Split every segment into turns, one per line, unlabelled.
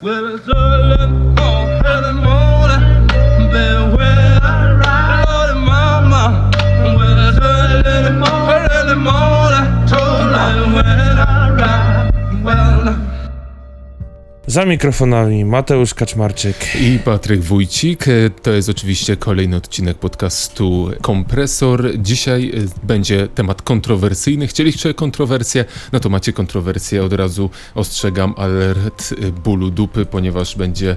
Well, it's early
Za mikrofonami Mateusz Kaczmarczyk.
I Patryk Wójcik. E, To jest oczywiście kolejny odcinek podcastu Kompresor. Dzisiaj e, będzie temat kontrowersyjny. Chcieliście kontrowersję? No to macie kontrowersję. Od razu ostrzegam alert e, bólu dupy, ponieważ będzie.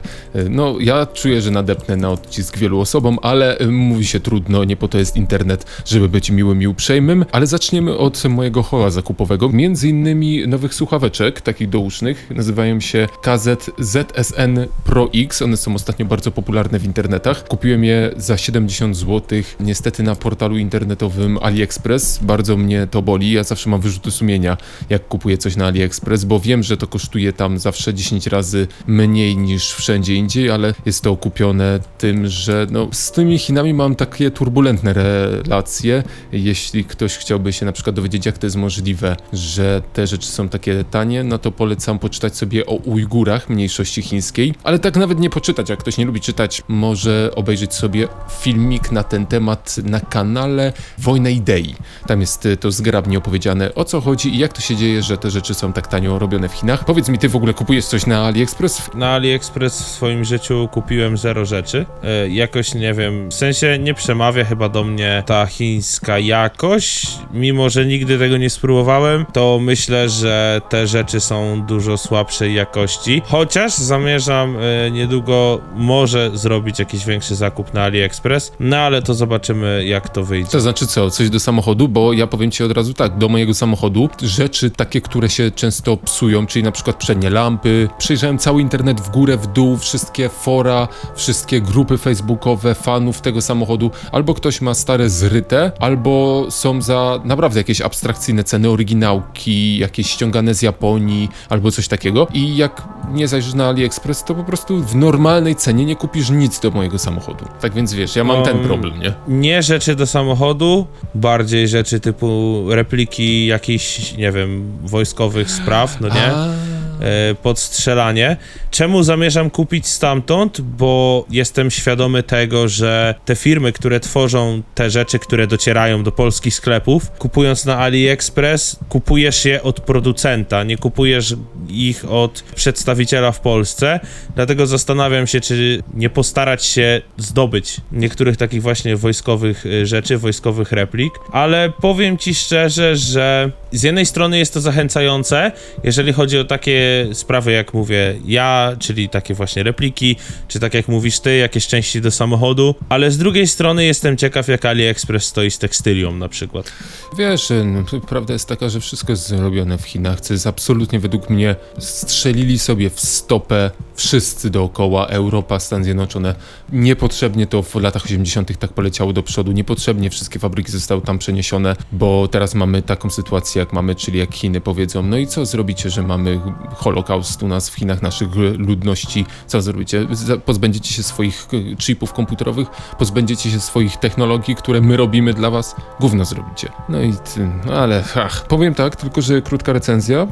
No, ja czuję, że nadepnę na odcisk wielu osobom, ale mówi się trudno, nie po to jest internet, żeby być miłym i uprzejmym. Ale zaczniemy od mojego hoła zakupowego. Między innymi nowych słuchaweczek, takich dousznych. Nazywają się KZ ZSN Pro X. One są ostatnio bardzo popularne w internetach. Kupiłem je za 70 zł, niestety na portalu internetowym AliExpress. Bardzo mnie to boli. Ja zawsze mam wyrzuty sumienia, jak kupuję coś na AliExpress, bo wiem, że to kosztuje tam zawsze 10 razy mniej niż wszędzie indziej, ale jest to okupione tym, że no, z tymi Chinami mam takie turbulentne relacje. Jeśli ktoś chciałby się na przykład dowiedzieć, jak to jest możliwe, że te rzeczy są takie tanie, no to polecam poczytać sobie o Ujgurach, mniejszości chińskiej, ale tak nawet nie poczytać, jak ktoś nie lubi czytać, może obejrzeć sobie filmik na ten temat na kanale Wojna Idei. Tam jest y, to zgrabnie opowiedziane, o co chodzi i jak to się dzieje, że te rzeczy są tak tanio robione w Chinach. Powiedz mi, ty w ogóle kupujesz coś na AliExpress?
Na AliExpress w swoim życiu kupiłem zero rzeczy. E, jakoś nie wiem, w sensie nie przemawia chyba do mnie ta chińska jakość. Mimo, że nigdy tego nie spróbowałem, to myślę, że te rzeczy są dużo słabszej jakości. Chociaż zamierzam e, niedługo może zrobić jakiś większy zakup na AliExpress, no ale to zobaczymy jak to wyjdzie.
To znaczy co, coś do samochodu? Bo ja powiem ci od razu tak, do mojego samochodu rzeczy takie, które się często psują, czyli na przykład przednie lampy. Przejrzałem cały internet w górę, w dół, wszystkie fora, wszystkie grupy facebookowe fanów tego samochodu. Albo ktoś ma stare zryte, albo są za naprawdę jakieś abstrakcyjne ceny, oryginałki, jakieś ściągane z Japonii, albo coś takiego. I jak nie zajrzysz na AliExpress, to po prostu w normalnej cenie nie kupisz nic do mojego samochodu. Tak więc wiesz, ja mam ten
Um,
problem, nie?
Nie rzeczy do samochodu, bardziej rzeczy typu repliki jakichś, nie wiem, wojskowych spraw, no nie?
A.
E, podstrzelanie. Czemu zamierzam kupić stamtąd? Bo jestem świadomy tego, że te firmy, które tworzą te rzeczy, które docierają do polskich sklepów, kupując na AliExpress, kupujesz je od producenta, nie kupujesz ich od przedstawiciela w Polsce. Dlatego zastanawiam się, czy nie postarać się zdobyć niektórych takich właśnie wojskowych y, rzeczy, wojskowych replik. Ale powiem ci szczerze, że z jednej strony jest to zachęcające, jeżeli chodzi o takie sprawy, jak mówię ja, czyli takie właśnie repliki, czy tak jak mówisz ty, jakieś części do samochodu, ale z drugiej strony jestem ciekaw, jak AliExpress stoi z tekstylią na przykład.
Wiesz, no, prawda jest taka, że wszystko jest zrobione w Chinach, co jest absolutnie według mnie strzelili sobie w stopę wszyscy dookoła, Europa, Stany Zjednoczone. Niepotrzebnie to w latach 80. tak poleciało do przodu, niepotrzebnie wszystkie fabryki zostały tam przeniesione, bo teraz mamy taką sytuację, jak mamy, czyli jak Chiny powiedzą, no i co zrobicie, że mamy holokaust u nas w Chinach, naszych ludności, co zrobicie? Pozbędziecie się swoich e, chipów komputerowych, pozbędziecie się swoich technologii, które my robimy dla was, gówno zrobicie. No i ty, no ale ach, powiem tak, tylko że krótka recenzja, e,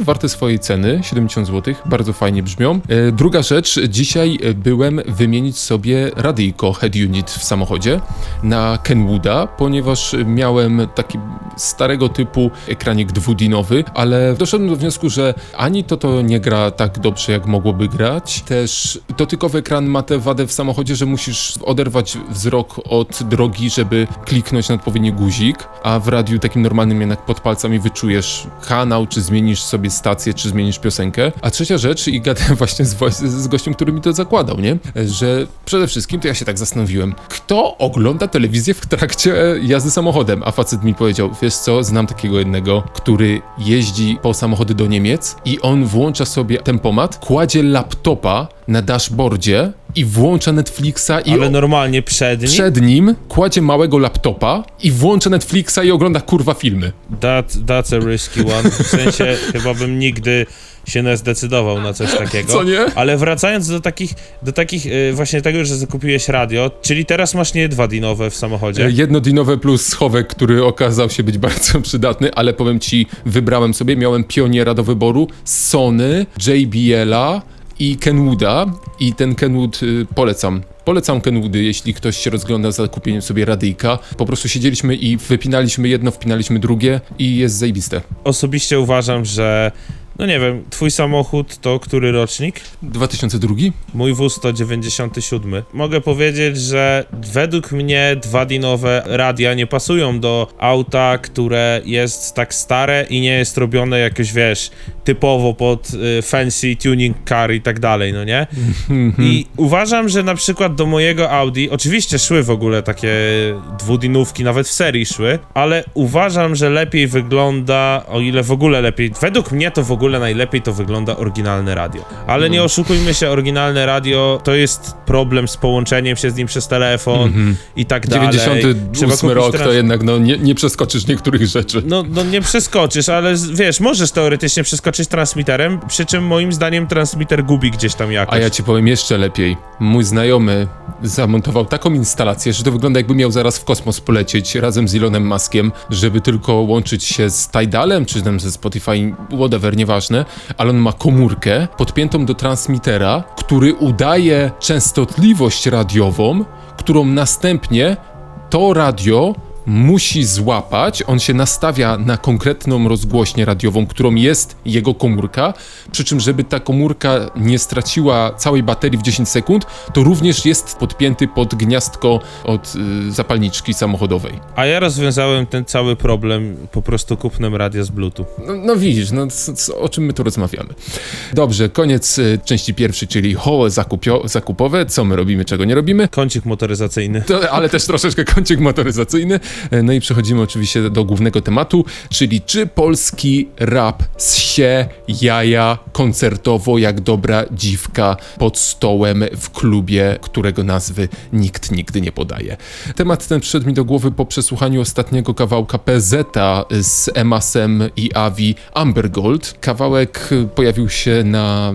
warte swojej ceny, 70 zł, bardzo fajnie brzmią. E, druga rzecz, dzisiaj byłem wymienić sobie radyjko head unit w samochodzie na Kenwooda, ponieważ miałem taki starego typu ekranik dwudinowy, ale doszedłem do wniosku, że ani to to nie gra tak dobrze, jak mogłoby grać, też dotykowy ekran ma tę wadę w samochodzie, że musisz oderwać wzrok od drogi, żeby kliknąć na odpowiedni guzik, a w radiu takim normalnym jednak pod palcami wyczujesz kanał, czy zmienisz sobie stację, czy zmienisz piosenkę. A trzecia rzecz, i gadałem właśnie z, z gościem, który mi to zakładał, nie? Że przede wszystkim to ja się tak zastanowiłem, kto ogląda telewizję w trakcie jazdy samochodem? A facet mi powiedział, wiesz co, znam takiego jednego, który jeździ po samochody do Niemiec i on włącza sobie tempomat, kładzie laptopa na dashboardzie i włącza Netflixa i
Ale normalnie przed nim?
przed nim kładzie małego laptopa i włącza Netflixa i ogląda kurwa filmy.
That, that's a risky one. W sensie chyba bym nigdy się nie zdecydował na coś takiego.
Co nie?
Ale wracając do takich, do takich y, właśnie tego, że zakupiłeś radio, czyli teraz masz nie dwa dinowe w samochodzie.
E, Jednodinowe plus schowek, który okazał się być bardzo przydatny, ale powiem ci, wybrałem sobie, miałem pioniera do wyboru, Sony, JBL-a i Kenwooda i ten Kenwood y, polecam. Polecam Kenwoody, jeśli ktoś się rozgląda za kupieniem sobie radyjka. Po prostu siedzieliśmy i wypinaliśmy jedno, wpinaliśmy drugie i jest zajebiste.
Osobiście uważam, że no nie wiem, twój samochód to który rocznik?
2002?
Mój wóz to 97. Mogę powiedzieć, że według mnie dwadinowe radia nie pasują do auta, które jest tak stare i nie jest robione jakoś, wiesz, typowo pod y, fancy tuning car i tak dalej, no nie? I uważam, że na przykład do mojego Audi, oczywiście szły w ogóle takie dwudinówki, nawet w serii szły, ale uważam, że lepiej wygląda, o ile w ogóle lepiej, według mnie to w ogóle najlepiej to wygląda oryginalne radio. Ale nie oszukujmy się, oryginalne radio to jest problem z połączeniem się z nim przez telefon i tak dalej. Trzeba
98
kupić
rok to jednak no, nie, nie przeskoczysz niektórych rzeczy.
no, no nie przeskoczysz, ale wiesz, możesz teoretycznie przeskoczyć transmiterem, przy czym moim zdaniem transmiter gubi gdzieś tam jakoś.
A ja ci powiem jeszcze lepiej. Mój znajomy zamontował taką instalację, że to wygląda jakby miał zaraz w kosmos polecieć razem z Elonem Muskiem, żeby tylko łączyć się z Tidalem, czy tam ze Spotify, whatever, nieważne, ale on ma komórkę podpiętą do transmitera, który udaje częstotliwość radiową, którą następnie to radio musi złapać, on się nastawia na konkretną rozgłośnię radiową, którą jest jego komórka, przy czym żeby ta komórka nie straciła całej baterii w 10 sekund, to również jest podpięty pod gniazdko od y, zapalniczki samochodowej.
A ja rozwiązałem ten cały problem po prostu kupnem radia z Bluetooth.
No, no widzisz, no c, c, o czym my tu rozmawiamy. Dobrze, koniec y, części pierwszej, czyli hołe zakupio, zakupowe, co my robimy, czego nie robimy.
Kącik motoryzacyjny.
To, ale też troszeczkę kącik motoryzacyjny. No i przechodzimy oczywiście do głównego tematu, czyli czy polski rap się jaja koncertowo jak dobra dziwka pod stołem w klubie, którego nazwy nikt nigdy nie podaje. Temat ten przyszedł mi do głowy po przesłuchaniu ostatniego kawałka PZ z Emasem i Avi Amber Gold. Kawałek pojawił się na,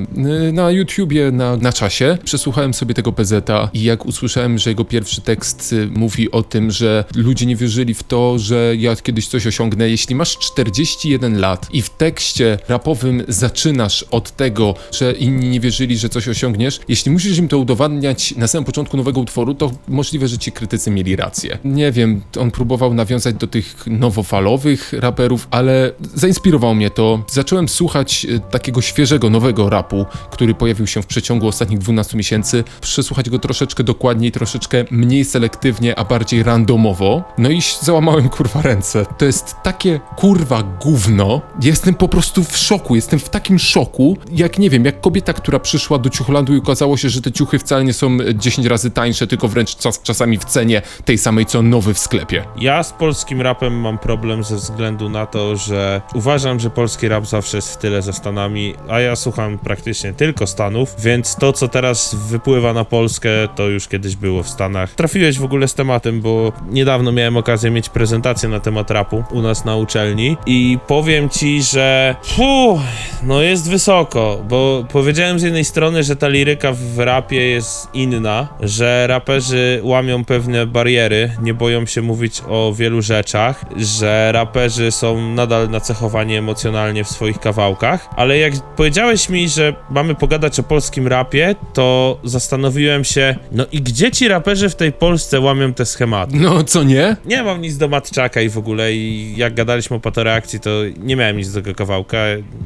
na YouTubie, na, na czasie. Przesłuchałem sobie tego PZ i jak usłyszałem, że jego pierwszy tekst y, mówi o tym, że ludzie nie wierzyli w to, że ja kiedyś coś osiągnę. Jeśli masz 41 lat i w tekście rapowym zaczynasz od tego, że inni nie wierzyli, że coś osiągniesz, jeśli musisz im to udowadniać na samym początku nowego utworu, to możliwe, że ci krytycy mieli rację. Nie wiem, on próbował nawiązać do tych nowofalowych raperów, ale zainspirowało mnie to. Zacząłem słuchać y, takiego świeżego, nowego rapu, który pojawił się w przeciągu ostatnich 12 miesięcy. Przesłuchać go troszeczkę dokładniej, troszeczkę mniej selektywnie, a bardziej randomowo. No i załamałem kurwa ręce. To jest takie kurwa gówno. Jestem po prostu w szoku, jestem w takim szoku, jak nie wiem, jak kobieta, która przyszła do ciuchlandu i okazało się, że te ciuchy wcale nie są 10 razy tańsze, tylko wręcz czas, czasami w cenie tej samej co nowy w sklepie.
Ja z polskim rapem mam problem ze względu na to, że uważam, że polski rap zawsze jest w tyle ze Stanami, a ja słucham praktycznie tylko Stanów, więc to, co teraz wypływa na Polskę, to już kiedyś było w Stanach. Trafiłeś w ogóle z tematem, bo niedawno miałem okazję mieć prezentację na temat rapu u nas na uczelni i powiem ci, że fu, no jest wysoko, bo powiedziałem z jednej strony, że ta liryka w rapie jest inna, że raperzy łamią pewne bariery, nie boją się mówić o wielu rzeczach, że raperzy są nadal nacechowani emocjonalnie w swoich kawałkach, ale jak powiedziałeś mi, że mamy pogadać o polskim rapie, to zastanowiłem się, no i gdzie ci raperzy w tej Polsce łamią te schematy?
No co nie?
Nie mam nic do Matczaka i w ogóle i jak gadaliśmy o patoreakcji, to nie miałem nic do tego kawałka.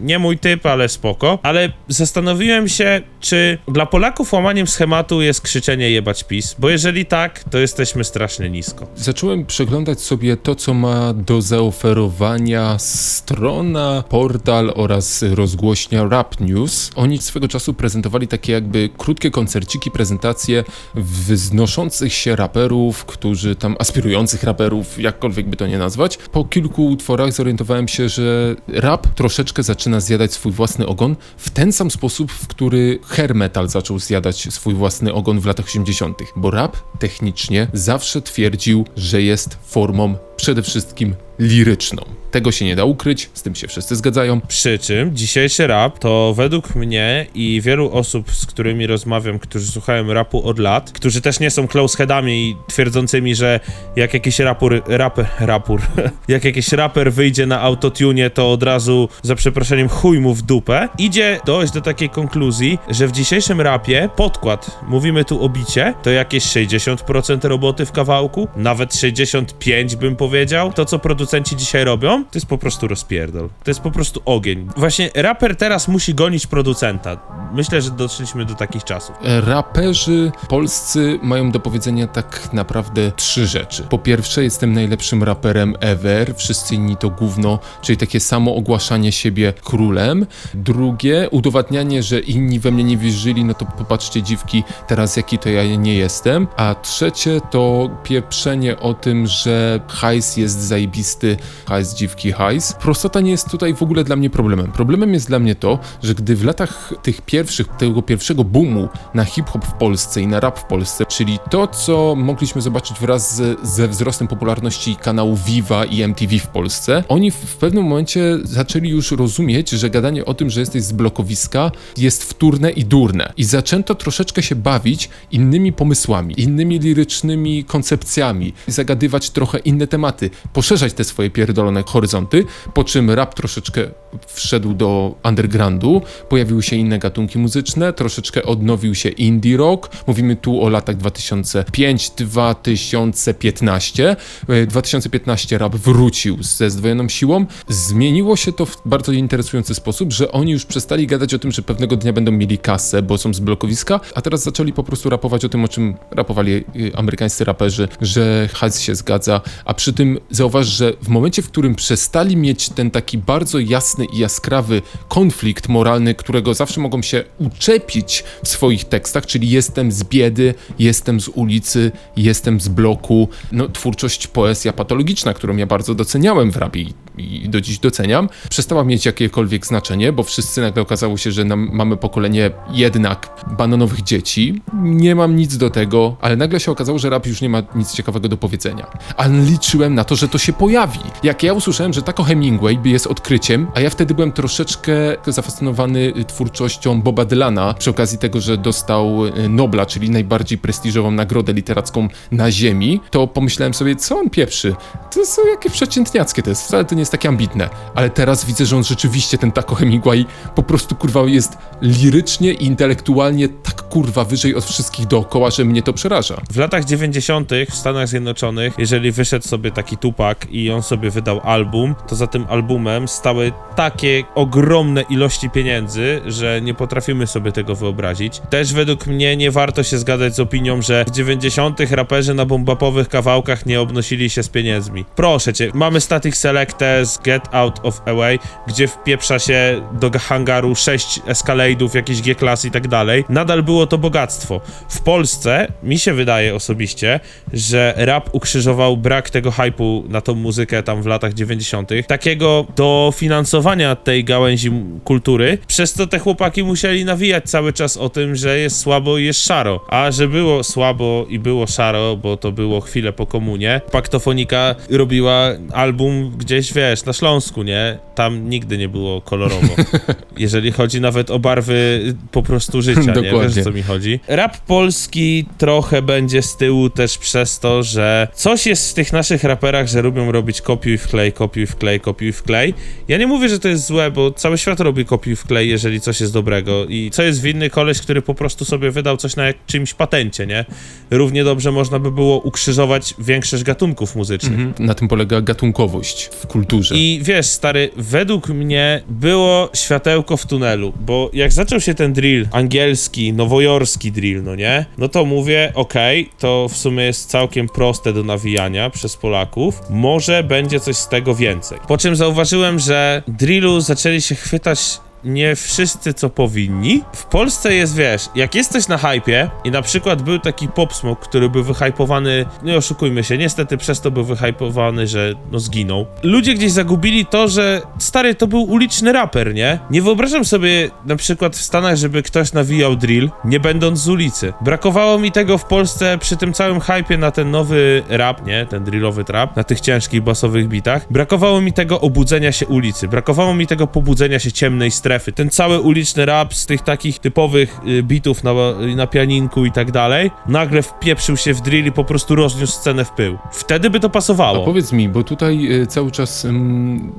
Nie mój typ, ale spoko. Ale zastanowiłem się, czy dla Polaków łamaniem schematu jest krzyczenie jebać PiS, bo jeżeli tak, to jesteśmy strasznie nisko.
Zacząłem przeglądać sobie to, co ma do zaoferowania strona, portal oraz rozgłośnia Rap News. Oni swego czasu prezentowali takie jakby krótkie koncerciki, prezentacje wznoszących się raperów, którzy tam aspirujących raperów, jakkolwiek by to nie nazwać. Po kilku utworach zorientowałem się, że rap troszeczkę zaczyna zjadać swój własny ogon w ten sam sposób, w który hair metal zaczął zjadać swój własny ogon w latach 80., bo rap technicznie zawsze twierdził, że jest formą przede wszystkim liryczną. Tego się nie da ukryć, z tym się wszyscy zgadzają.
Przy czym dzisiejszy rap to według mnie i wielu osób, z którymi rozmawiam, którzy słuchają rapu od lat, którzy też nie są closeheadami twierdzącymi, że jak jakiś rapur, raper, rapur, jak jakiś raper wyjdzie na autotune, to od razu za przeproszeniem chuj mu w dupę, idzie dojść do takiej konkluzji, że w dzisiejszym rapie podkład, mówimy tu o bicie, to jakieś 60% roboty w kawałku, nawet 65 bym powiedział. To, co producenci dzisiaj robią, to jest po prostu rozpierdol. To jest po prostu ogień. Właśnie raper teraz musi gonić producenta. Myślę, że doszliśmy do takich czasów.
Raperzy polscy mają do powiedzenia tak naprawdę trzy rzeczy. Po pierwsze, jestem najlepszym raperem ever, wszyscy inni to gówno, czyli takie samo ogłaszanie siebie królem. Drugie, udowadnianie, że inni we mnie nie wierzyli, no to popatrzcie dziwki, teraz jaki to ja nie jestem. A trzecie to pieprzenie o tym, że hajs jest zajebisty, hajs dziwki hajs. Prostota nie jest tutaj w ogóle dla mnie problemem. Problemem jest dla mnie to, że gdy w latach tych pierwszych, tego pierwszego boomu na hip-hop w Polsce i na rap w Polsce, czyli to, co mogliśmy zobaczyć wraz z, ze wzrostem popularności kanału Viva i MTV w Polsce, oni w, w pewnym momencie zaczęli już rozumieć, że gadanie o tym, że jesteś z blokowiska jest wtórne i durne. I zaczęto troszeczkę się bawić innymi pomysłami, innymi lirycznymi koncepcjami, zagadywać trochę inne tematy, poszerzać te swoje pierdolone horyzonty, po czym rap troszeczkę wszedł do undergroundu, pojawiły się inne gatunki muzyczne, troszeczkę odnowił się indie rock. Mówimy tu o latach 2005-2015. E, 2015 rap wrócił ze zdwojoną siłą. Zmieniło się to w bardzo interesujący sposób, że oni już przestali gadać o tym, że pewnego dnia będą mieli kasę, bo są z blokowiska, a teraz zaczęli po prostu rapować o tym, o czym rapowali e, amerykańscy raperzy, że hajs się zgadza, a przy tym zauważ, że w momencie, w którym przestali mieć ten taki bardzo jasny i jaskrawy konflikt moralny, którego zawsze mogą się uczepić w swoich tekstach, czyli jestem z biedy, jestem z ulicy, jestem z bloku. No, twórczość, poezja patologiczna, którą ja bardzo doceniałem w rapie i- do dziś doceniam, przestała mieć jakiekolwiek znaczenie, bo wszyscy nagle okazało się, że mamy pokolenie jednak bananowych dzieci. Nie mam nic do tego, ale nagle się okazało, że rap już nie ma nic ciekawego do powiedzenia. Ale liczyłem na to, że to się pojawi. Jak ja usłyszałem, że Taco Hemingway jest odkryciem, a ja wtedy byłem troszeczkę zafascynowany y, twórczością Boba Dylana przy okazji tego, że dostał y, Nobla, czyli najbardziej prestiżową nagrodę literacką na ziemi, to pomyślałem sobie, co on pieprzy? To są jakieś przeciętniackie to jest, wcale to nie jest takie ambitne. Ale teraz widzę, że on rzeczywiście, ten Taco Hemingway, po prostu kurwa jest lirycznie i intelektualnie tak kurwa wyżej od wszystkich dookoła, że mnie to przeraża.
W latach 90. w Stanach Zjednoczonych, jeżeli wyszedł sobie taki Tupac i on sobie wydał album, to za tym albumem stały takie ogromne ilości pieniędzy, że nie potrafimy sobie tego wyobrazić. Też według mnie nie warto się zgadzać z opinią, że w 90. raperzy na bombapowych kawałkach nie obnosili się z pieniędzmi. Proszę cię, mamy Static Selectors, Get Out of Away, gdzie wpieprza się do hangaru 6 Escalade'ów, jakiś G-Class i tak dalej. Nadal było to bogactwo. W Polsce, mi się wydaje osobiście, że rap ukrzyżował brak tego hypu na tą muzykę tam w latach 90., takiego dofinansowania tej gałęzi kultury, przez to te chłopaki musieli nawijać cały czas o tym, że jest słabo i jest szaro. A że było słabo i było szaro, bo to było chwilę po komunie, Paktofonika robiła album gdzieś, wiesz, na Śląsku, nie? Tam nigdy nie było kolorowo. Jeżeli chodzi nawet o barwy po prostu życia, nie? Wiesz, o co mi chodzi. Rap polski trochę będzie z tyłu też przez to, że coś jest w tych naszych raperach, że lubią robić kopiuj wklej, kopiuj wklej, kopiuj wklej. Ja nie mówię, że to jest złe, bo cały świat robi kopiuj wklej, jeżeli coś jest dobrego. I co jest winny koleś, który po prostu sobie wydał coś na jak, czymś patencie, nie? Równie dobrze można by było ukrzyżować większość gatunków muzycznych.
Na tym polega gatunkowość w kulturze.
I wiesz, stary, według mnie było światełko w tunelu, bo jak zaczął się ten drill angielski, nowojorski drill, no nie? No to mówię, okej, to w sumie jest całkiem proste do nawijania przez Polaków. Może będzie coś z tego więcej. Po czym zauważyłem, że drillu zaczęli się chwytać nie wszyscy co powinni. W Polsce jest, wiesz, jak jesteś na hypie i na przykład był taki Pop Smoke, który był wyhypowany, nie oszukujmy się, niestety przez to był wyhypowany, że no zginął. Ludzie gdzieś zagubili to, że stary to był uliczny raper, nie? Nie wyobrażam sobie na przykład w Stanach, żeby ktoś nawijał drill, nie będąc z ulicy. Brakowało mi tego w Polsce przy tym całym hypie na ten nowy rap, nie? Ten drillowy trap, na tych ciężkich basowych bitach. Brakowało mi tego obudzenia się ulicy, brakowało mi tego pobudzenia się ciemnej strefy. Ten cały uliczny rap z tych takich typowych y, bitów na, na pianinku i tak dalej, nagle wpieprzył się w drill i po prostu rozniósł scenę w pył. Wtedy by to
A
pasowało.
powiedz mi, bo tutaj e, cały czas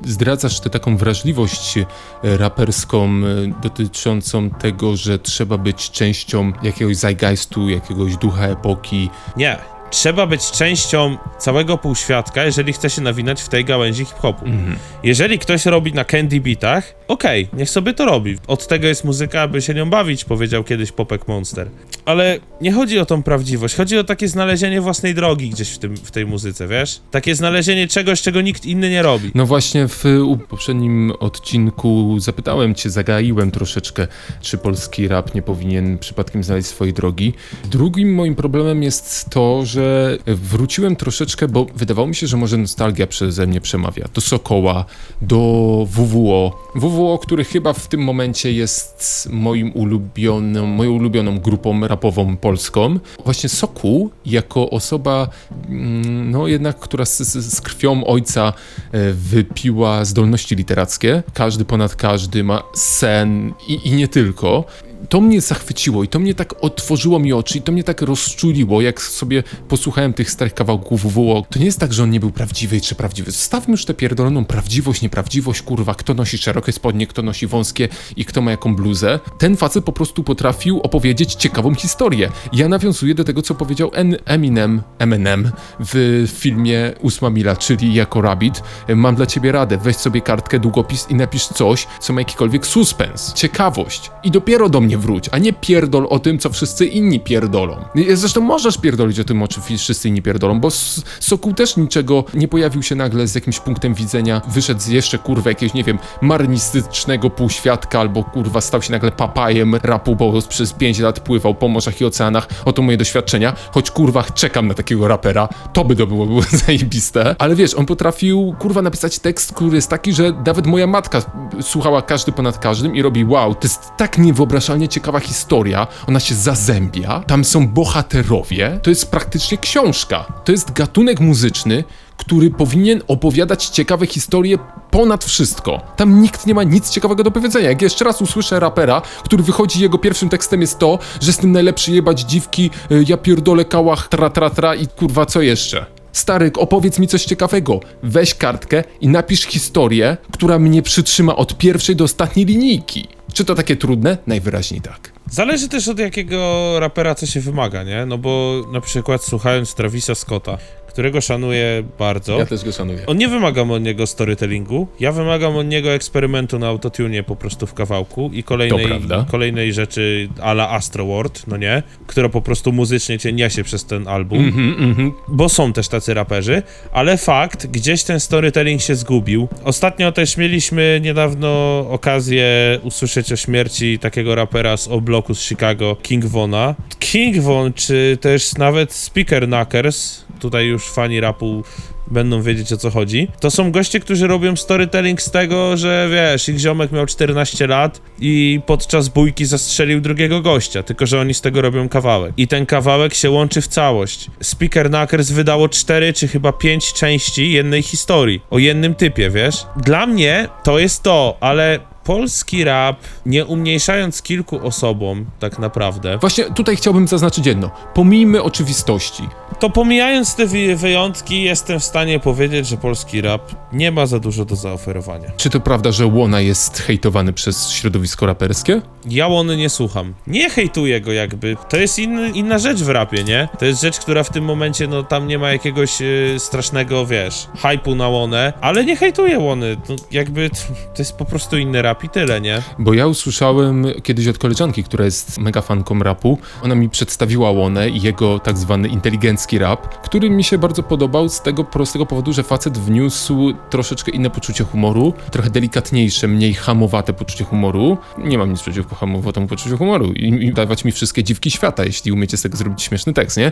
zdradzasz tę taką wrażliwość raperską dotyczącą tego, że trzeba być częścią jakiegoś zeitgeistu, jakiegoś ducha epoki.
Nie. Trzeba być częścią całego półświadka, jeżeli chce się nawinąć w tej gałęzi hip-hopu. Jeżeli ktoś robi na candy beatach, okej, niech sobie to robi. Od tego jest muzyka, aby się nią bawić, powiedział kiedyś Popek Monster. Ale nie chodzi o tą prawdziwość, chodzi o takie znalezienie własnej drogi gdzieś w, tym, w tej muzyce, wiesz? Takie znalezienie czegoś, czego nikt inny nie robi.
No właśnie w poprzednim odcinku zapytałem cię, zagaiłem troszeczkę, czy polski rap nie powinien przypadkiem znaleźć swojej drogi. Drugim moim problemem jest to, że wróciłem troszeczkę, bo wydawało mi się, że może nostalgia przeze mnie przemawia. Do Sokoła, do WWO. WWO, który chyba w tym momencie jest moim ulubioną, moją ulubioną grupą rapową polską. Właśnie Sokół, jako osoba, mm, no jednak, która z, z, z krwią ojca e, wypiła zdolności literackie. Każdy ponad każdy ma sen i, i nie tylko. To mnie zachwyciło i to mnie tak otworzyło mi oczy i to mnie tak rozczuliło, jak sobie posłuchałem tych starych kawałków WWO. To nie jest tak, że on nie był prawdziwy czy prawdziwy. Zostawmy już tę pierdoloną prawdziwość, nieprawdziwość, kurwa, kto nosi szerokie spodnie, kto nosi wąskie i kto ma jaką bluzę. Ten facet po prostu potrafił opowiedzieć ciekawą historię. Ja nawiązuję do tego, co powiedział Eminem, Eminem w filmie Ósma Mila, czyli jako Rabbit. Mam dla ciebie radę, weź sobie kartkę, długopis i napisz coś, co ma jakikolwiek suspens, ciekawość. I dopiero do mnie wróć, a nie pierdol o tym, co wszyscy inni pierdolą. Zresztą możesz pierdolić o tym, o czym wszyscy inni pierdolą, bo Sokół też niczego nie pojawił się nagle z jakimś punktem widzenia, wyszedł z jeszcze kurwa jakiegoś, nie wiem, marnistycznego półświadka, albo kurwa stał się nagle papajem rapu, bo przez 5 lat pływał po morzach i oceanach. Oto moje doświadczenia, choć kurwa czekam na takiego rapera, to by to było, było zajebiste. Ale wiesz, on potrafił kurwa napisać tekst, który jest taki, że nawet moja matka słuchała każdy ponad każdym i robi wow, to jest tak niewyobrażalnie ciekawa historia, ona się zazębia, tam są bohaterowie, to jest praktycznie książka. To jest gatunek muzyczny, który powinien opowiadać ciekawe historie ponad wszystko. Tam nikt nie ma nic ciekawego do powiedzenia. Jak jeszcze raz usłyszę rapera, który wychodzi, jego pierwszym tekstem jest to, że jestem najlepszy jebać dziwki, y, ja pierdolę kałach, tra tra tra i kurwa co jeszcze. Stary, opowiedz mi coś ciekawego. Weź kartkę i napisz historię, która mnie przytrzyma od pierwszej do ostatniej linijki. Czy to takie trudne? Najwyraźniej tak.
Zależy też od jakiego rapera co się wymaga, nie? No bo na przykład słuchając Travisa Scotta, którego szanuję bardzo.
Ja też go szanuję.
On nie wymagam od niego storytellingu, ja wymagam od niego eksperymentu na autotune po prostu w kawałku i kolejnej, kolejnej rzeczy a la Astro World, no nie? Która po prostu muzycznie cię niesie przez ten album,
Mhm, mhm.
bo są też tacy raperzy, ale fakt, gdzieś ten storytelling się zgubił. Ostatnio też mieliśmy niedawno okazję usłyszeć o śmierci takiego rapera z obloku z Chicago, King Vona. King Von, czy też nawet Speaker Knuckers, tutaj już fani rapu będą wiedzieć o co chodzi. To są goście, którzy robią storytelling z tego, że wiesz, ich ziomek miał 14 lat i podczas bójki zastrzelił drugiego gościa, tylko że oni z tego robią kawałek. I ten kawałek się łączy w całość. Speaker Knuckers wydało 4 czy chyba 5 części jednej historii, o jednym typie, wiesz? Dla mnie to jest to, ale polski rap, nie umniejszając kilku osobom tak naprawdę,
Właśnie tutaj chciałbym zaznaczyć jedno. Pomijmy oczywistości.
to pomijając te wy- wyjątki, jestem w stanie powiedzieć, że polski rap nie ma za dużo do zaoferowania.
Czy to prawda, że Łona jest hejtowany przez środowisko raperskie?
Ja Łony nie słucham. Nie hejtuję go jakby. To jest inna rzecz w rapie, nie? To jest rzecz, która w tym momencie, no tam nie ma jakiegoś y, strasznego, wiesz, hypu na Łonę, ale nie hejtuję Łony. To jakby to jest po prostu inny rap rap i tyle, nie?
Bo ja usłyszałem kiedyś od koleżanki, która jest mega fanką rapu, ona mi przedstawiła Łonę i jego tak zwany inteligencki rap, który mi się bardzo podobał z tego prostego powodu, że facet wniósł troszeczkę inne poczucie humoru, trochę delikatniejsze, mniej hamowate poczucie humoru. Nie mam nic przeciwko hamowatemu poczuciu humoru i, i dawać mi wszystkie dziwki świata, jeśli umiecie z tego zrobić śmieszny tekst, nie?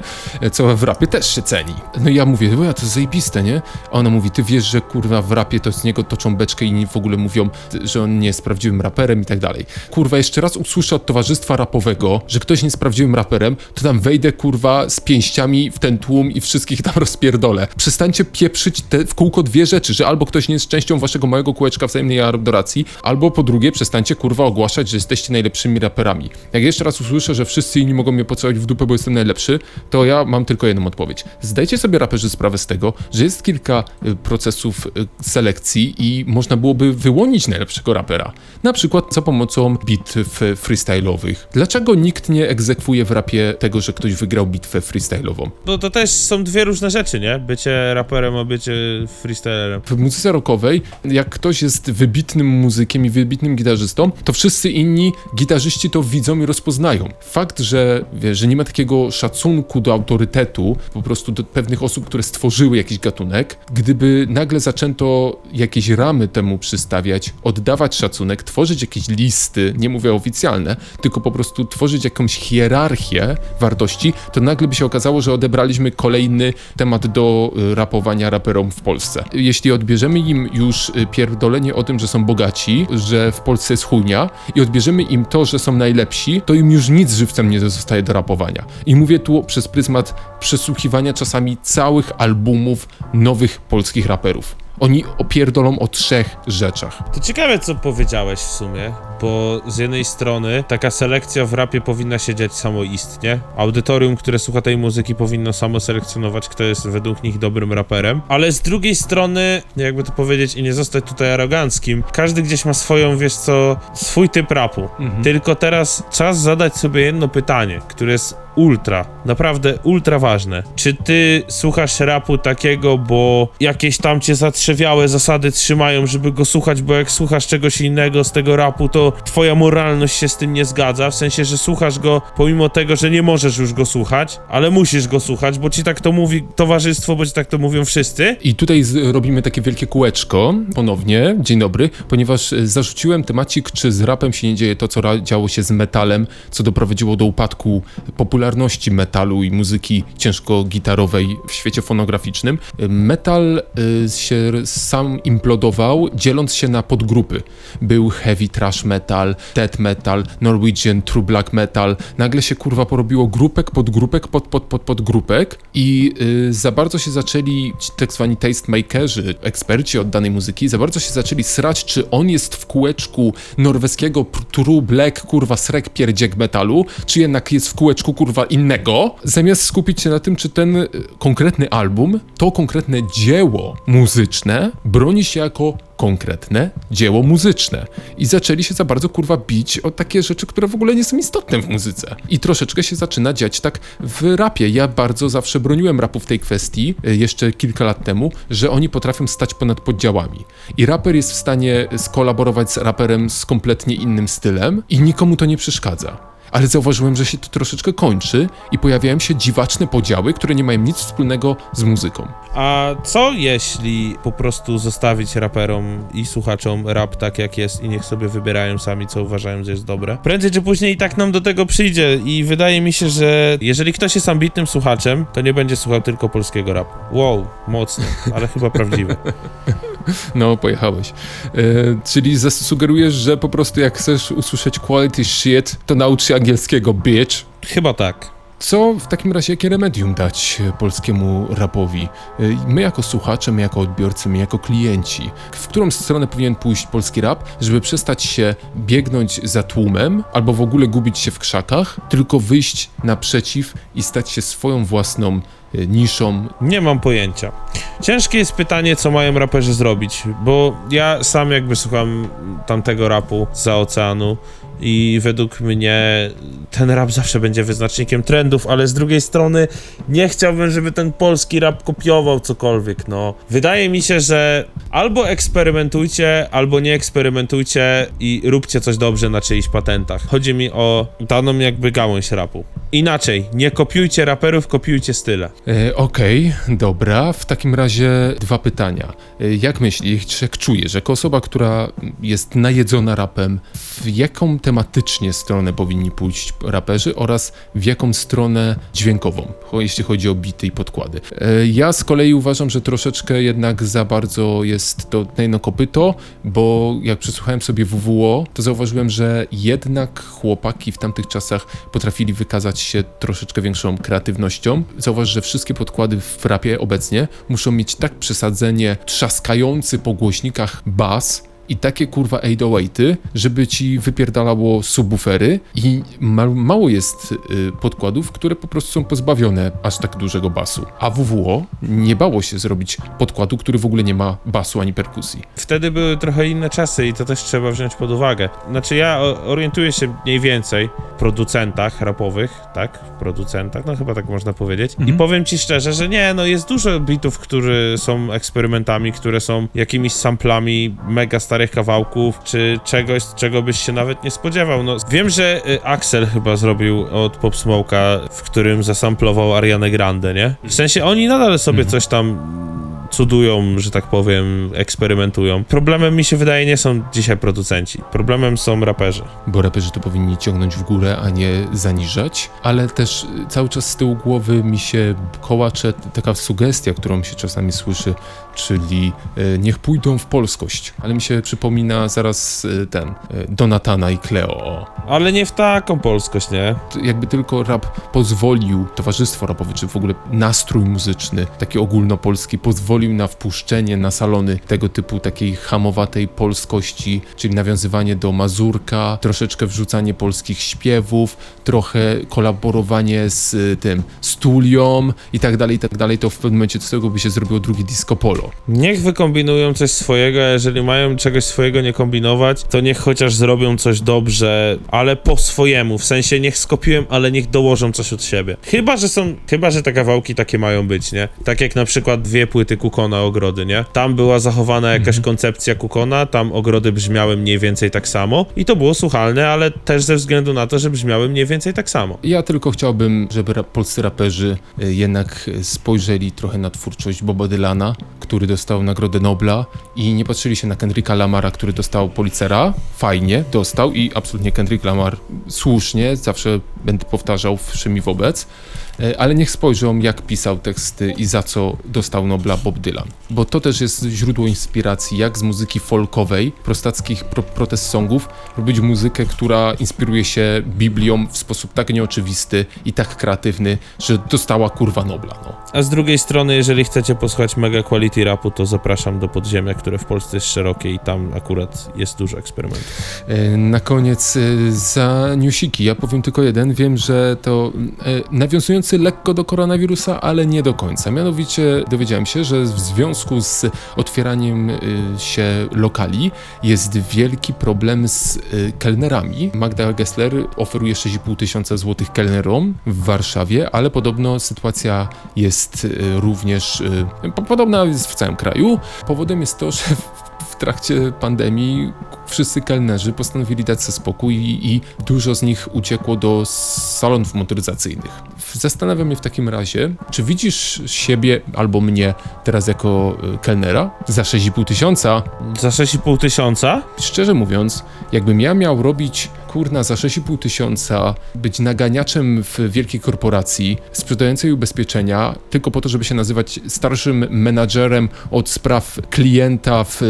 Co w rapie też się ceni. No i ja mówię, ja to zajebiste, nie? A ona mówi, ty wiesz, że kurwa w rapie to z niego toczą beczkę i w ogóle mówią, że on nie jest prawdziwym raperem i tak dalej. Kurwa, jeszcze raz usłyszę od towarzystwa rapowego, że ktoś nie jest prawdziwym raperem, to tam wejdę kurwa z pięściami w ten tłum i wszystkich tam rozpierdolę. Przestańcie pieprzyć te w kółko dwie rzeczy, że albo ktoś nie jest częścią waszego małego kółeczka wzajemnej adoracji, albo po drugie przestańcie kurwa ogłaszać, że jesteście najlepszymi raperami. Jak jeszcze raz usłyszę, że wszyscy inni mogą mnie pocałować w dupę, bo jestem najlepszy, to ja mam tylko jedną odpowiedź. Zdajcie sobie raperzy sprawę z tego, że jest kilka y, procesów y, selekcji i można byłoby wyłonić najlepszego rapera. Na przykład za pomocą bitw freestyle'owych. Dlaczego nikt nie egzekwuje w rapie tego, że ktoś wygrał bitwę freestyle'ową?
No to też są dwie różne rzeczy, nie? Bycie raperem, a bycie freestylerem.
W muzyce rockowej, jak ktoś jest wybitnym muzykiem i wybitnym gitarzystą, to wszyscy inni gitarzyści to widzą i rozpoznają. Fakt, że, wiesz, że nie ma takiego szacunku do autorytetu, po prostu do pewnych osób, które stworzyły jakiś gatunek, gdyby nagle zaczęto jakieś ramy temu przystawiać, oddawać szacunek, tworzyć jakieś listy, nie mówię oficjalne, tylko po prostu tworzyć jakąś hierarchię wartości, to nagle by się okazało, że odebraliśmy kolejny temat do y, rapowania raperom w Polsce. Jeśli odbierzemy im już y, pierdolenie o tym, że są bogaci, że w Polsce jest chujnia i odbierzemy im to, że są najlepsi, to im już nic żywcem nie zostaje do rapowania. I mówię tu przez pryzmat przesłuchiwania czasami całych albumów nowych polskich raperów. Oni opierdolą o trzech rzeczach.
To ciekawe, co powiedziałeś w sumie, bo z jednej strony taka selekcja w rapie powinna się dziać samoistnie. Audytorium, które słucha tej muzyki, powinno samo selekcjonować, kto jest według nich dobrym raperem. Ale z drugiej strony, jakby to powiedzieć i nie zostać tutaj aroganckim, każdy gdzieś ma swoją, wiesz co, swój typ rapu. Tylko teraz czas zadać sobie jedno pytanie, które jest ultra, naprawdę ultra ważne. Czy ty słuchasz rapu takiego, bo jakieś tam cię zatrzewiałe zasady trzymają, żeby go słuchać, bo jak słuchasz czegoś innego z tego rapu, to twoja moralność się z tym nie zgadza, w sensie, że słuchasz go pomimo tego, że nie możesz już go słuchać, ale musisz go słuchać, bo ci tak to mówi towarzystwo, bo ci tak to mówią wszyscy.
I tutaj robimy takie wielkie kółeczko ponownie. Dzień dobry, ponieważ e, zarzuciłem temacik, czy z rapem się nie dzieje to, co działo się z metalem, co doprowadziło do upadku popularności metalu i muzyki ciężko-gitarowej w świecie fonograficznym. Metal e, się sam implodował, dzieląc się na podgrupy. Był heavy trash metal, death metal, Norwegian true black metal. Nagle się kurwa porobiło grupek, podgrupek, pod, pod, pod, podgrupek i y, za bardzo się zaczęli tak zwani tastemakerzy, eksperci od danej muzyki, za bardzo się zaczęli srać, czy on jest w kółeczku norweskiego true black, kurwa, srek pierdziek metalu, czy jednak jest w kółeczku, kurwa, innego, zamiast skupić się na tym, czy ten y, konkretny album, to konkretne dzieło muzyczne broni się jako konkretne dzieło muzyczne. I zaczęli się za bardzo kurwa bić o takie rzeczy, które w ogóle nie są istotne w muzyce. I troszeczkę się zaczyna dziać tak w rapie. Ja bardzo zawsze broniłem rapu w tej kwestii, y, jeszcze kilka lat temu, że oni potrafią stać ponad podziałami. I raper jest w stanie skolaborować z raperem z kompletnie innym stylem i nikomu to nie przeszkadza. Ale zauważyłem, że się to troszeczkę kończy i pojawiają się dziwaczne podziały, które nie mają nic wspólnego z muzyką.
A co jeśli po prostu zostawić raperom i słuchaczom rap tak jak jest i niech sobie wybierają sami, co uważają, że jest dobre? Prędzej czy później i tak nam do tego przyjdzie i wydaje mi się, że jeżeli ktoś jest ambitnym słuchaczem, to nie będzie słuchał tylko polskiego rapu. Wow, mocne, ale chyba prawdziwe.
No, pojechałeś. E, czyli zasugerujesz, że po prostu jak chcesz usłyszeć quality shit, to naucz się angielskiego, bitch.
Chyba tak.
Co w takim razie, jakie remedium dać e, polskiemu rapowi? E, My jako słuchacze, my jako odbiorcy, my jako klienci. W którą stronę powinien pójść polski rap, żeby przestać się biegnąć za tłumem, albo w ogóle gubić się w krzakach, tylko wyjść naprzeciw i stać się swoją własną y, niszą.
Nie mam pojęcia. Ciężkie jest pytanie, co mają raperzy zrobić, bo ja sam jakby słucham tamtego rapu za oceanu i według mnie ten rap zawsze będzie wyznacznikiem trendów, ale z drugiej strony nie chciałbym, żeby ten polski rap kopiował cokolwiek, no. Wydaje mi się, że albo eksperymentujcie, albo nie eksperymentujcie i róbcie coś dobrze na czyichś patentach. Chodzi mi o daną jakby gałąź rapu. Inaczej, nie kopiujcie raperów, kopiujcie style.
E, Okej, dobra. W takim razie dwa pytania. E, jak myślisz, jak czujesz, jako osoba, która jest najedzona rapem, w jaką tematycznie stronę powinni pójść raperzy oraz w jaką stronę dźwiękową, jeśli chodzi o bity i podkłady? E, ja z kolei uważam, że troszeczkę jednak za bardzo jest to no kopyto, bo jak przesłuchałem sobie WWO, to zauważyłem, że jednak chłopaki w tamtych czasach potrafili wykazać się troszeczkę większą kreatywnością. Zauważ, że wszystkie podkłady w rapie obecnie muszą mieć tak przesadzenie trzaskający po głośnikach bas, i takie kurwa 808, żeby ci wypierdalało subwoofery i ma mało jest y, podkładów, które po prostu są pozbawione aż tak dużego basu. A WWO nie bało się zrobić podkładu, który w ogóle nie ma basu ani perkusji.
Wtedy były trochę inne czasy i to też trzeba wziąć pod uwagę. Znaczy ja orientuję się mniej więcej w producentach rapowych, tak? W producentach, no chyba tak można powiedzieć. I powiem ci szczerze, że nie, no jest dużo bitów, które są eksperymentami, które są jakimiś samplami mega starych kawałków, czy czegoś, czego byś się nawet nie spodziewał. No wiem, że y, Axel chyba zrobił od Pop Smoke'a, w którym zasamplował Arianę Grande, nie? W sensie oni nadal sobie coś tam cudują, że tak powiem, eksperymentują. Problemem mi się wydaje nie są dzisiaj producenci. Problemem są raperzy.
bo raperzy to powinni ciągnąć w górę, a nie zaniżać, ale też y, cały czas z tyłu głowy mi się kołacze taka sugestia, którą się czasami słyszy, czyli y, niech pójdą w polskość, ale mi się przypomina zaraz y, ten, y, Donatana i Cleo.
Ale nie w taką polskość, nie?
Jakby tylko rap pozwolił, towarzystwo rapowe, czy w ogóle nastrój muzyczny, taki ogólnopolski, pozwolił na wpuszczenie na salony tego typu takiej hamowatej polskości, czyli nawiązywanie do Mazurka, troszeczkę wrzucanie polskich śpiewów, trochę kolaborowanie z tym, z Tulią i tak dalej, i tak dalej, to w pewnym momencie z tego by się zrobiło drugie disco polo.
Niech wykombinują coś swojego, a jeżeli mają czegoś swojego nie kombinować, to niech chociaż zrobią coś dobrze, ale po swojemu, w sensie niech skopiują, ale niech dołożą coś od siebie. Chyba, że są, chyba, że te kawałki takie mają być, nie? Tak jak na przykład dwie płyty Kukona Ogrody, nie? Tam była zachowana jakaś koncepcja Kukona, tam Ogrody brzmiały mniej więcej tak samo i to było słuchalne, ale też ze względu na to, że brzmiały mniej więcej tak samo.
Ja tylko chciałbym, żeby ra- polscy raperzy y, jednak spojrzeli trochę na twórczość Boba Dylana, który dostał Nagrodę Nobla i nie patrzyli się na Kendricka Lamara, który dostał Policera. Fajnie, dostał i absolutnie Kendrick Lamar słusznie, zawsze będę powtarzał wszemi wobec, y, ale niech spojrzą jak pisał teksty i za co dostał Nobla Bob Dylan. Bo to też jest źródło inspiracji, jak z muzyki folkowej, prostackich pro protest songów, robić muzykę, która inspiruje się Biblią w sposób tak nieoczywisty i tak kreatywny, że dostała kurwa Nobla. No.
A z drugiej strony, jeżeli chcecie posłuchać mega quality rapu, to zapraszam do podziemia, które w Polsce jest szerokie i tam akurat jest dużo eksperymentów.
E, Na koniec e, za newsiki. Ja powiem tylko jeden. Wiem, że to e, nawiązujący lekko do koronawirusa, ale nie do końca. Mianowicie dowiedziałem się, że w związku z otwieraniem e, się lokali jest wielki problem z e, kelnerami. Magda Gessler oferuje 6,5 tysiąca złotych kelnerom w Warszawie, ale podobno sytuacja jest e, również po- podobna jest w całym kraju. Powodem jest to, że trakcie pandemii wszyscy kelnerzy postanowili dać sobie spokój i, i dużo z nich uciekło do salonów motoryzacyjnych. Zastanawia mnie w takim razie, czy widzisz siebie albo mnie teraz jako y, kelnera za 6,5 tysiąca?
Za 6,5 tysiąca?
Szczerze mówiąc, jakbym ja miał robić kurna za 6,5 tysiąca, być naganiaczem w wielkiej korporacji sprzedającej ubezpieczenia tylko po to, żeby się nazywać starszym menadżerem od spraw klienta w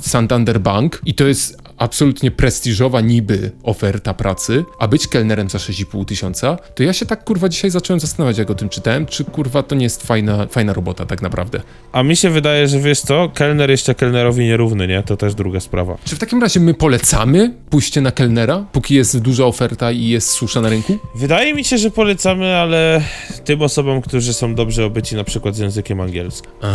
Santander Bank. I to jest absolutnie prestiżowa niby oferta pracy, a być kelnerem za 6,5 tysiąca, to ja się tak kurwa dzisiaj zacząłem zastanawiać, jak o tym czytałem, czy kurwa to nie jest fajna, fajna robota tak naprawdę.
A mi się wydaje, że wiesz co, kelner jeszcze kelnerowi nierówny, nie? To też druga sprawa.
Czy w takim razie my polecamy pójście na kelnera, póki jest duża oferta i jest susza na rynku?
Wydaje mi się, że polecamy, ale tym osobom, którzy są dobrze obyci na przykład z językiem angielskim.
A,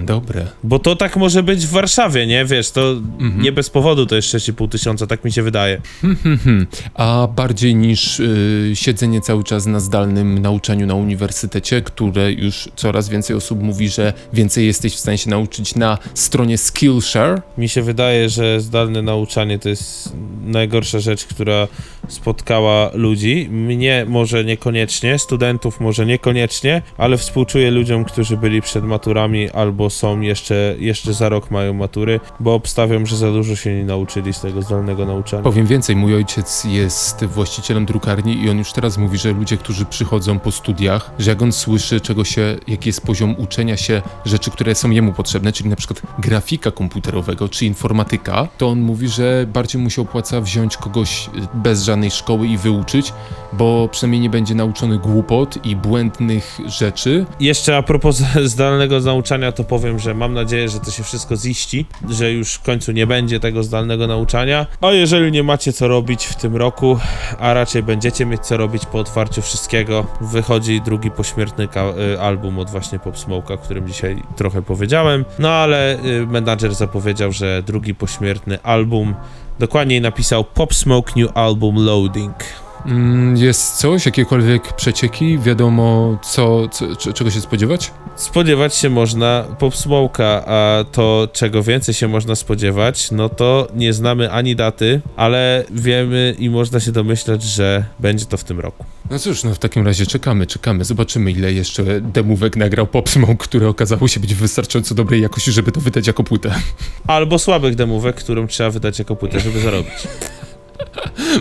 dobre.
Bo to tak może być w Warszawie, nie? Wiesz, to nie bez powodu to jest 6,5 tysiąca, tak mi się wydaje.
Mhm. A bardziej niż y, siedzenie cały czas na zdalnym nauczaniu na uniwersytecie, które już coraz więcej osób mówi, że więcej jesteś w stanie się nauczyć na stronie Skillshare.
Mi się wydaje, że zdalne nauczanie to jest najgorsza rzecz, która spotkała ludzi. Mnie może niekoniecznie, studentów może niekoniecznie, ale współczuję ludziom, którzy byli przed maturami albo są jeszcze, jeszcze za rok mają matury, bo obstawiam, że za dużo się nie nauczyli z tego zdalnego nauczania.
Powiem więcej, mój ojciec jest właścicielem drukarni i on już teraz mówi, że ludzie, którzy przychodzą po studiach, że jak on słyszy czego się, jaki jest poziom uczenia się rzeczy, które są jemu potrzebne, czyli na przykład grafika komputerowego czy informatyka, to on mówi, że bardziej mu się opłaca wziąć kogoś bez żadnej szkoły i wyuczyć, bo przynajmniej nie będzie nauczony głupot i błędnych rzeczy.
Jeszcze a propos zdalnego nauczania, to powiem, że mam nadzieję, że to się wszystko ziści, że już w końcu nie będzie tego zdalnego nauczania. A jeżeli nie macie co robić w tym roku, a raczej będziecie mieć co robić po otwarciu wszystkiego, wychodzi drugi pośmiertny y, album od właśnie Pop Smoke'a, o którym dzisiaj trochę powiedziałem. No ale y, menadżer zapowiedział, że drugi pośmiertny album dokładniej napisał Pop Smoke New Album Loading.
Mm, Jest coś, jakiekolwiek przecieki, wiadomo co, co, czego się spodziewać?
Spodziewać się można Pop Smoke'a, a to czego więcej się można spodziewać, no to nie znamy ani daty, ale wiemy i można się domyślać, że będzie to w tym roku.
No cóż, no w takim razie czekamy, czekamy. Zobaczymy, ile jeszcze demówek nagrał Pop Smoke, które okazało się być wystarczająco dobrej jakości, żeby to wydać jako płytę.
Albo słabych demówek, którą trzeba wydać jako płytę, żeby zarobić.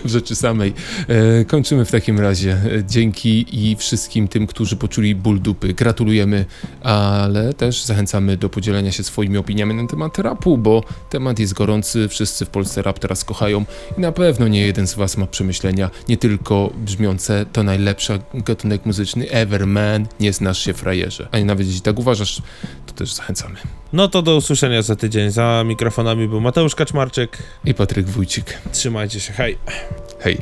w rzeczy samej. E, kończymy w takim razie. E, Dzięki i wszystkim tym, którzy poczuli ból dupy. Gratulujemy, ale też zachęcamy do podzielenia się swoimi opiniami na temat rapu, bo temat jest gorący, wszyscy w Polsce rap teraz kochają i na pewno nie jeden z was ma przemyślenia, nie tylko brzmiące to najlepszy gatunek muzyczny ever, man, nie znasz się frajerze. A nawet jeśli tak uważasz, to też zachęcamy.
No to do usłyszenia za tydzień. Za mikrofonami był Mateusz Kaczmarczyk.
I Patryk Wójcik.
Trzymajcie się, hej.
Hej.